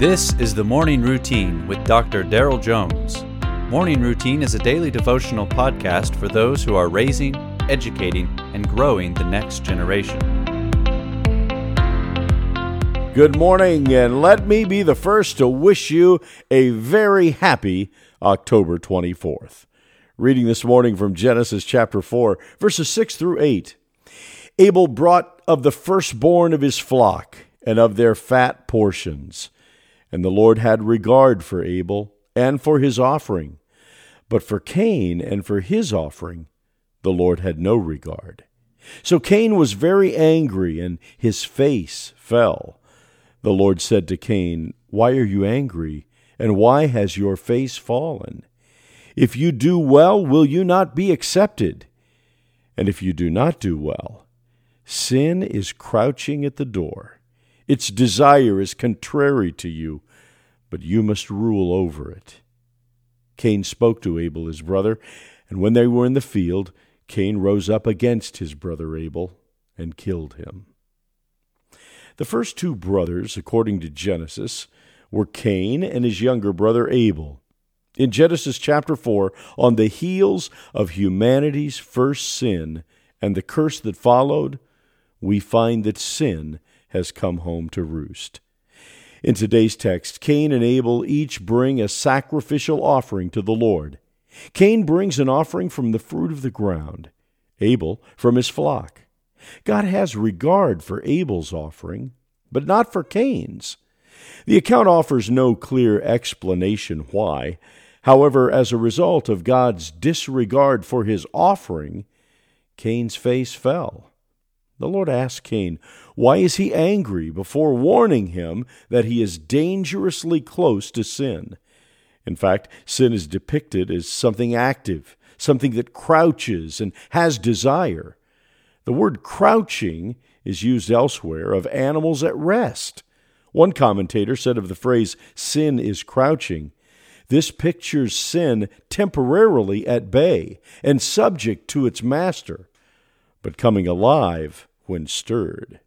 This is the Morning Routine with Dr. Daryl Jones. Morning Routine is a daily devotional podcast for those who are raising, educating, and growing the next generation. Good morning, and let me be the first to wish you a very happy October 24th. Reading this morning from Genesis chapter 4, verses 6 through 8. Abel brought of the firstborn of his flock and of their fat portions. And the Lord had regard for Abel and for his offering. But for Cain and for his offering, the Lord had no regard. So Cain was very angry, and his face fell. The Lord said to Cain, Why are you angry, and why has your face fallen? If you do well, will you not be accepted? And if you do not do well, sin is crouching at the door its desire is contrary to you, but you must rule over it. Cain spoke to Abel his brother, and when they were in the field, Cain rose up against his brother Abel and killed him. The first two brothers, according to Genesis, were Cain and his younger brother Abel. In Genesis chapter 4, on the heels of humanity's first sin and the curse that followed, we find that sin has come home to roost. In today's text, Cain and Abel each bring a sacrificial offering to the Lord. Cain brings an offering from the fruit of the ground, Abel from his flock. God has regard for Abel's offering, but not for Cain's. The account offers no clear explanation why. However, as a result of God's disregard for his offering, Cain's face fell. The Lord asked Cain, Why is he angry? before warning him that he is dangerously close to sin. In fact, sin is depicted as something active, something that crouches and has desire. The word crouching is used elsewhere of animals at rest. One commentator said of the phrase, sin is crouching, this pictures sin temporarily at bay and subject to its master, but coming alive when stirred.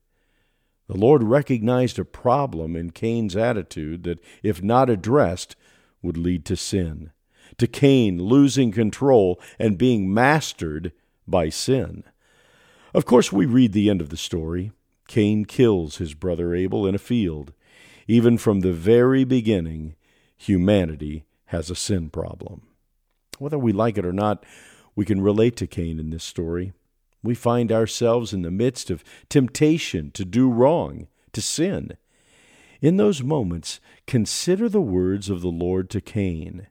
The Lord recognized a problem in Cain's attitude that, if not addressed, would lead to sin, to Cain losing control and being mastered by sin. Of course, we read the end of the story. Cain kills his brother Abel in a field. Even from the very beginning, humanity has a sin problem. Whether we like it or not, we can relate to Cain in this story. We find ourselves in the midst of temptation to do wrong, to sin. In those moments, consider the words of the Lord to Cain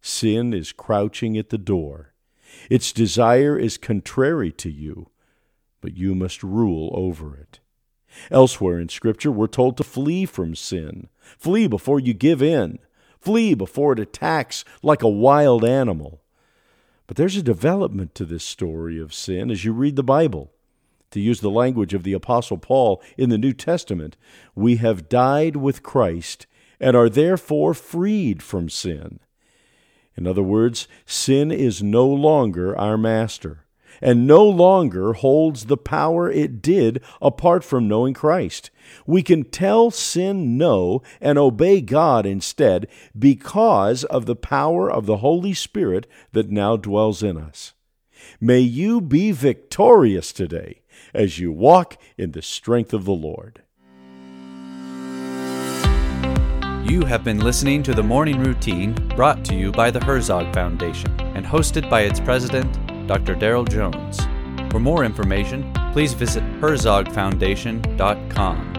Sin is crouching at the door. Its desire is contrary to you, but you must rule over it. Elsewhere in Scripture, we're told to flee from sin. Flee before you give in. Flee before it attacks like a wild animal. But there's a development to this story of sin as you read the Bible. To use the language of the Apostle Paul in the New Testament, we have died with Christ and are therefore freed from sin. In other words, sin is no longer our master and no longer holds the power it did apart from knowing Christ. We can tell sin no and obey God instead because of the power of the Holy Spirit that now dwells in us. May you be victorious today as you walk in the strength of the Lord. You have been listening to the Morning Routine brought to you by the Herzog Foundation and hosted by its president, Dr. Daryl Jones. For more information, please visit herzogfoundation.com.